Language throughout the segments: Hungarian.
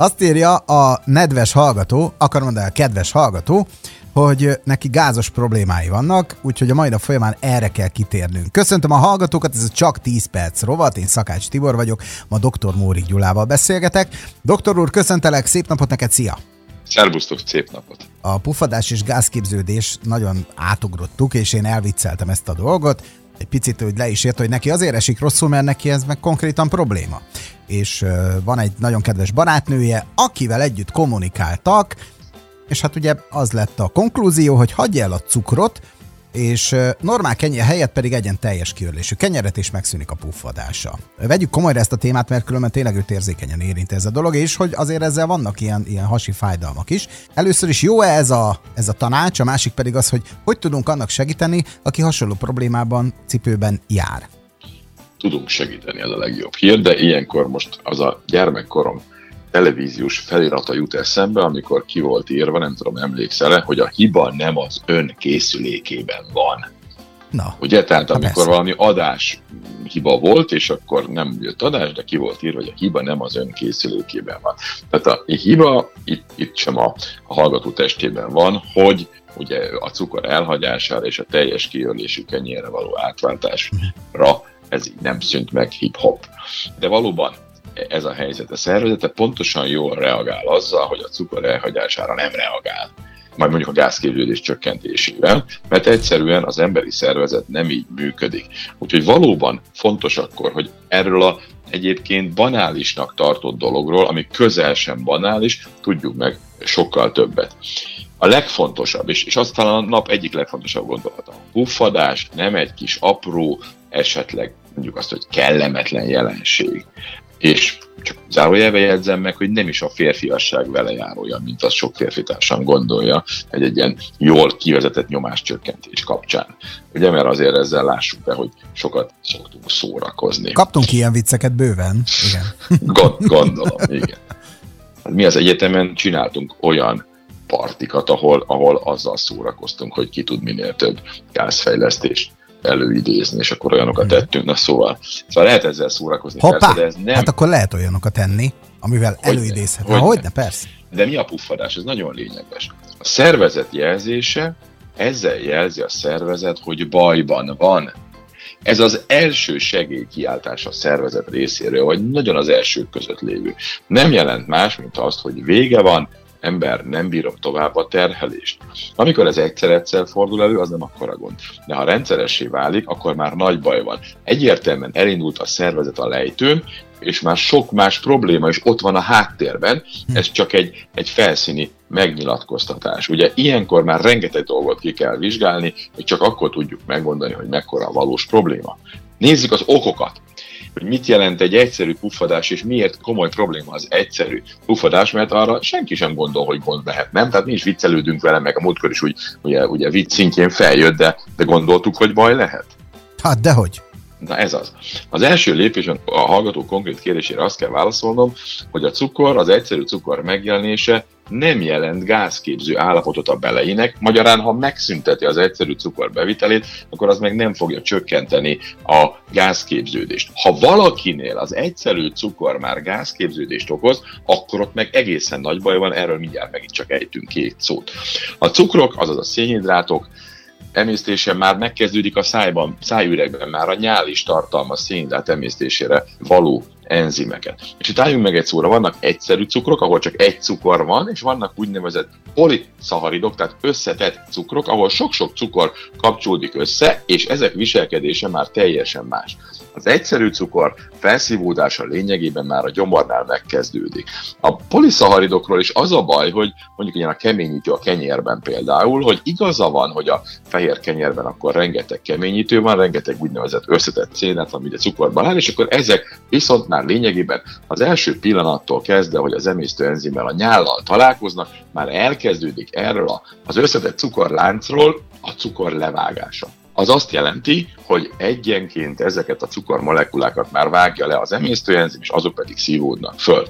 Azt írja a nedves hallgató, akar mondani a kedves hallgató, hogy neki gázos problémái vannak, úgyhogy a mai nap folyamán erre kell kitérnünk. Köszöntöm a hallgatókat, ez a csak 10 perc rovat, én Szakács Tibor vagyok, ma dr. Móri Gyulával beszélgetek. Doktor úr, köszöntelek, szép napot neked, szia! Szervusztok, szép napot! A pufadás és gázképződés nagyon átugrottuk, és én elvicceltem ezt a dolgot. Egy picit hogy le is ért, hogy neki azért esik rosszul, mert neki ez meg konkrétan probléma. És van egy nagyon kedves barátnője, akivel együtt kommunikáltak, és hát ugye az lett a konklúzió, hogy hagyja el a cukrot, és normál kenyér helyett pedig egyen teljes kiörlésű kenyeret, és megszűnik a puffadása. Vegyük komolyra ezt a témát, mert különben tényleg őt érzékenyen érint ez a dolog, és hogy azért ezzel vannak ilyen, ilyen hasi fájdalmak is. Először is jó-e ez a, ez a tanács, a másik pedig az, hogy hogy tudunk annak segíteni, aki hasonló problémában, cipőben jár. Tudunk segíteni, ez a legjobb hír, de ilyenkor most az a gyermekkorom televíziós felirata jut eszembe, amikor ki volt írva, nem tudom, emlékszel hogy a hiba nem az ön készülékében van. Na, Ugye, tehát amikor persze. valami adás hiba volt, és akkor nem jött adás, de ki volt írva, hogy a hiba nem az ön készülékében van. Tehát a hiba itt, itt sem a, a hallgató testében van, hogy ugye a cukor elhagyására és a teljes kiörlésű kenyérre való átváltásra ez így nem szűnt meg hip-hop. De valóban ez a helyzet. A szervezete pontosan jól reagál azzal, hogy a cukor elhagyására nem reagál majd mondjuk a gázképződés csökkentésével, mert egyszerűen az emberi szervezet nem így működik. Úgyhogy valóban fontos akkor, hogy erről a egyébként banálisnak tartott dologról, ami közel sem banális, tudjuk meg sokkal többet. A legfontosabb, és, és azt talán a nap egyik legfontosabb gondolata, a puffadás nem egy kis apró, esetleg mondjuk azt, hogy kellemetlen jelenség, és csak zárójelbe jegyzem meg, hogy nem is a férfiasság vele járója, mint az sok férfitársam gondolja, egy, egy ilyen jól kivezetett nyomáscsökkentés kapcsán. Ugye, mert azért ezzel lássuk be, hogy sokat szoktunk szórakozni. Kaptunk ilyen vicceket bőven, igen. Gond, gondolom, igen. Hát mi az egyetemen csináltunk olyan partikat, ahol, ahol azzal szórakoztunk, hogy ki tud minél több gázfejlesztést előidézni, és akkor olyanokat hmm. tettünk. Na szóval, szóval lehet ezzel szórakozni. Hoppá, persze, de ez nem... hát akkor lehet olyanokat tenni, amivel hogy előidézhet. Hogy, hogy ne, persze. De mi a puffadás? Ez nagyon lényeges. A szervezet jelzése, ezzel jelzi a szervezet, hogy bajban van. Ez az első segélykiáltás a szervezet részéről, vagy nagyon az elsők között lévő. Nem jelent más, mint azt, hogy vége van, ember, nem bírom tovább a terhelést. Amikor ez egyszer-egyszer fordul elő, az nem akkora gond. De ha rendszeressé válik, akkor már nagy baj van. Egyértelműen elindult a szervezet a lejtőn, és már sok más probléma is ott van a háttérben, ez csak egy, egy felszíni megnyilatkoztatás. Ugye ilyenkor már rengeteg dolgot ki kell vizsgálni, hogy csak akkor tudjuk megmondani, hogy mekkora a valós probléma. Nézzük az okokat hogy mit jelent egy egyszerű puffadás, és miért komoly probléma az egyszerű puffadás, mert arra senki sem gondol, hogy gond lehet, nem? Tehát mi is viccelődünk vele, meg a múltkor is úgy, ugye, ugye vicc szintjén feljött, de, de gondoltuk, hogy baj lehet. Hát dehogy. Na ez az. Az első lépésen a hallgató konkrét kérdésére azt kell válaszolnom, hogy a cukor, az egyszerű cukor megjelenése nem jelent gázképző állapotot a beleinek, magyarán ha megszünteti az egyszerű cukor bevitelét, akkor az meg nem fogja csökkenteni a gázképződést. Ha valakinél az egyszerű cukor már gázképződést okoz, akkor ott meg egészen nagy baj van, erről mindjárt megint csak ejtünk két szót. A cukrok, azaz a szénhidrátok, emésztése már megkezdődik a szájban, szájüregben, már a nyál is tartalmaz szénhidrát emésztésére való enzimeket. És itt álljunk meg egy szóra, vannak egyszerű cukrok, ahol csak egy cukor van, és vannak úgynevezett poliszaharidok, tehát összetett cukrok, ahol sok-sok cukor kapcsolódik össze, és ezek viselkedése már teljesen más. Az egyszerű cukor felszívódása lényegében már a gyomornál megkezdődik. A poliszaharidokról is az a baj, hogy mondjuk ilyen a keményítő a kenyérben például, hogy igaza van, hogy a fehér kenyérben akkor rengeteg keményítő van, rengeteg úgynevezett összetett szénet, ami a cukorban áll, és akkor ezek viszont már lényegében az első pillanattól kezdve, hogy az emésztő enzimmel a nyállal találkoznak, már elkezdődik erről az összetett cukorláncról a cukor levágása az azt jelenti, hogy egyenként ezeket a cukormolekulákat már vágja le az emésztőenzim, és azok pedig szívódnak föl.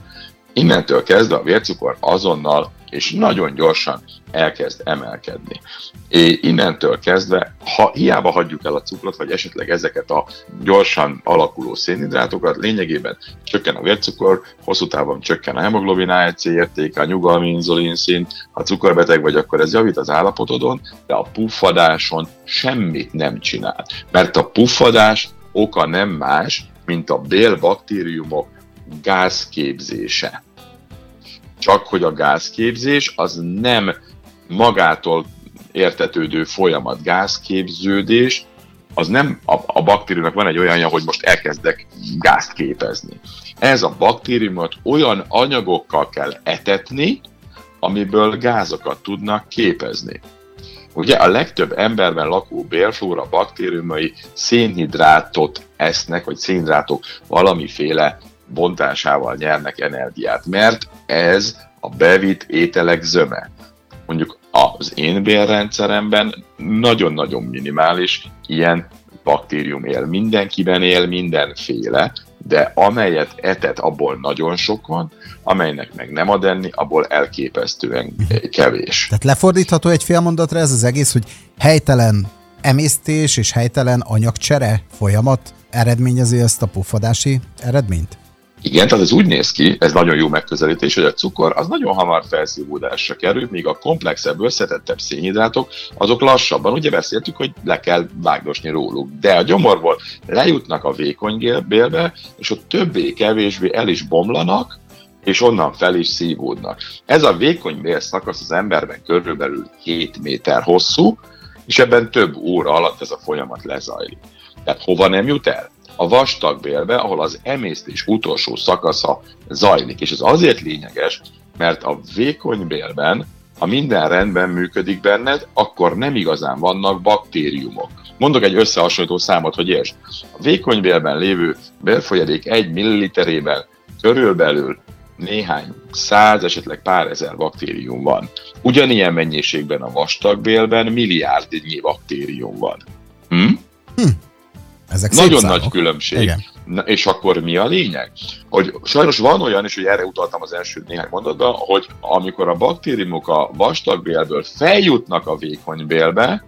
Innentől kezdve a vércukor azonnal és nagyon gyorsan elkezd emelkedni. És innentől kezdve, ha hiába hagyjuk el a cukrot, vagy esetleg ezeket a gyorsan alakuló szénhidrátokat, lényegében csökken a vércukor, hosszú távon csökken a hemoglobin A1C értéke, a nyugalmi inzulin szint, ha cukorbeteg vagy, akkor ez javít az állapotodon, de a puffadáson semmit nem csinál. Mert a puffadás oka nem más, mint a bélbaktériumok gázképzése. Csak hogy a gázképzés az nem magától értetődő folyamat. Gázképződés az nem a, a baktériumnak van egy olyanja, hogy most elkezdek gázt képezni. Ez a baktériumot olyan anyagokkal kell etetni, amiből gázokat tudnak képezni. Ugye a legtöbb emberben lakó bélflóra baktériumai szénhidrátot esznek, vagy szénhidrátok valamiféle bontásával nyernek energiát, mert ez a bevitt ételek zöme. Mondjuk az én bélrendszeremben nagyon-nagyon minimális ilyen baktérium él. Mindenkiben él mindenféle, de amelyet etet, abból nagyon sok van, amelynek meg nem ad enni, abból elképesztően kevés. Tehát lefordítható egy fél mondatra ez az egész, hogy helytelen emésztés és helytelen anyagcsere folyamat eredményezi ezt a puffadási eredményt? Igen, tehát ez úgy néz ki, ez nagyon jó megközelítés, hogy a cukor az nagyon hamar felszívódásra kerül, míg a komplexebb, összetettebb szénhidrátok azok lassabban. Ugye beszéltük, hogy le kell vágdosni róluk, de a gyomorból lejutnak a vékony bélbe, és ott többé-kevésbé el is bomlanak, és onnan fel is szívódnak. Ez a vékony bél szakasz az emberben körülbelül 7 méter hosszú, és ebben több óra alatt ez a folyamat lezajlik. Tehát hova nem jut el? A vastagbélbe, ahol az emésztés utolsó szakasza zajlik. És ez azért lényeges, mert a vékony bélben, ha minden rendben működik benned, akkor nem igazán vannak baktériumok. Mondok egy összehasonlító számot, hogy értsd. A vékony bélben lévő bélfolyadék egy milliliterében körülbelül néhány száz, esetleg pár ezer baktérium van. Ugyanilyen mennyiségben a vastagbélben milliárdnyi baktérium van. Hm? Ezek Nagyon nagy különbség. Igen. Na, és akkor mi a lényeg? Hogy sajnos van olyan, és hogy erre utaltam az első néhány mondatban, hogy amikor a baktériumok a vastagbélből feljutnak a vékony bélbe,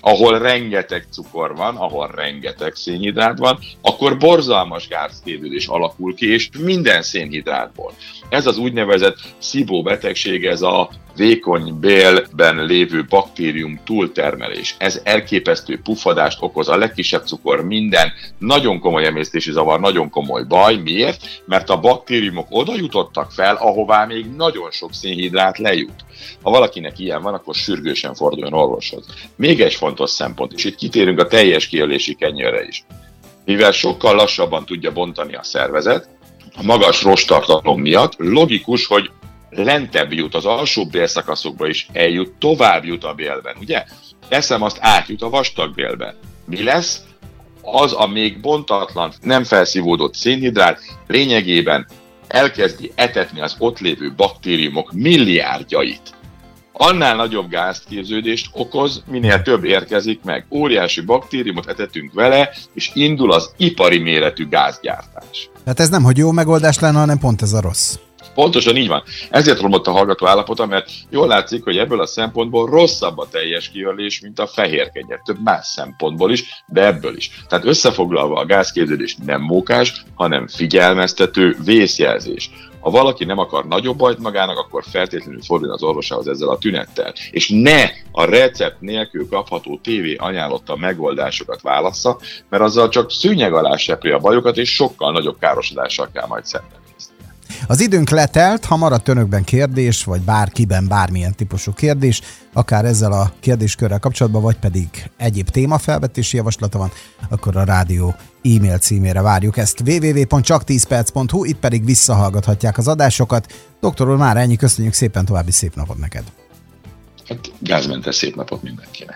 ahol rengeteg cukor van, ahol rengeteg szénhidrát van, akkor borzalmas gázképződés alakul ki, és minden szénhidrátból. Ez az úgynevezett szibó betegség, ez a vékony bélben lévő baktérium túltermelés. Ez elképesztő pufadást okoz, a legkisebb cukor, minden, nagyon komoly emésztési zavar, nagyon komoly baj. Miért? Mert a baktériumok oda jutottak fel, ahová még nagyon sok szénhidrát lejut. Ha valakinek ilyen van, akkor sürgősen forduljon orvoshoz. Még egy fontos szempont, és itt kitérünk a teljes kiölési kenyőre is. Mivel sokkal lassabban tudja bontani a szervezet, a magas rostartalom miatt logikus, hogy lentebb jut, az alsóbb bélszakaszokba is eljut, tovább jut a bélben, ugye? Teszem azt átjut a vastag bélbe. Mi lesz? Az a még bontatlan, nem felszívódott szénhidrát lényegében elkezdi etetni az ott lévő baktériumok milliárdjait. Annál nagyobb gázképződést okoz, minél több érkezik meg. Óriási baktériumot etetünk vele, és indul az ipari méretű gázgyártás. Hát ez nem, hogy jó megoldás lenne, hanem pont ez a rossz. Pontosan így van. Ezért romlott a hallgató állapota, mert jól látszik, hogy ebből a szempontból rosszabb a teljes kiörlés, mint a fehér kenyér. Több más szempontból is, de ebből is. Tehát összefoglalva a gázképződés nem mókás, hanem figyelmeztető vészjelzés. Ha valaki nem akar nagyobb bajt magának, akkor feltétlenül fordul az orvosához ezzel a tünettel. És ne a recept nélkül kapható tévé ajánlotta megoldásokat válassza, mert azzal csak szűnyeg alá sepri a bajokat, és sokkal nagyobb károsodással kell majd szemben. Az időnk letelt, ha maradt önökben kérdés, vagy bárkiben bármilyen típusú kérdés, akár ezzel a kérdéskörrel kapcsolatban, vagy pedig egyéb témafelvetési javaslata van, akkor a rádió e-mail címére várjuk ezt www.csak10perc.hu, itt pedig visszahallgathatják az adásokat. Doktor úr, már ennyi, köszönjük szépen, további szép napot neked! Hát gázmentes szép napot mindenkinek!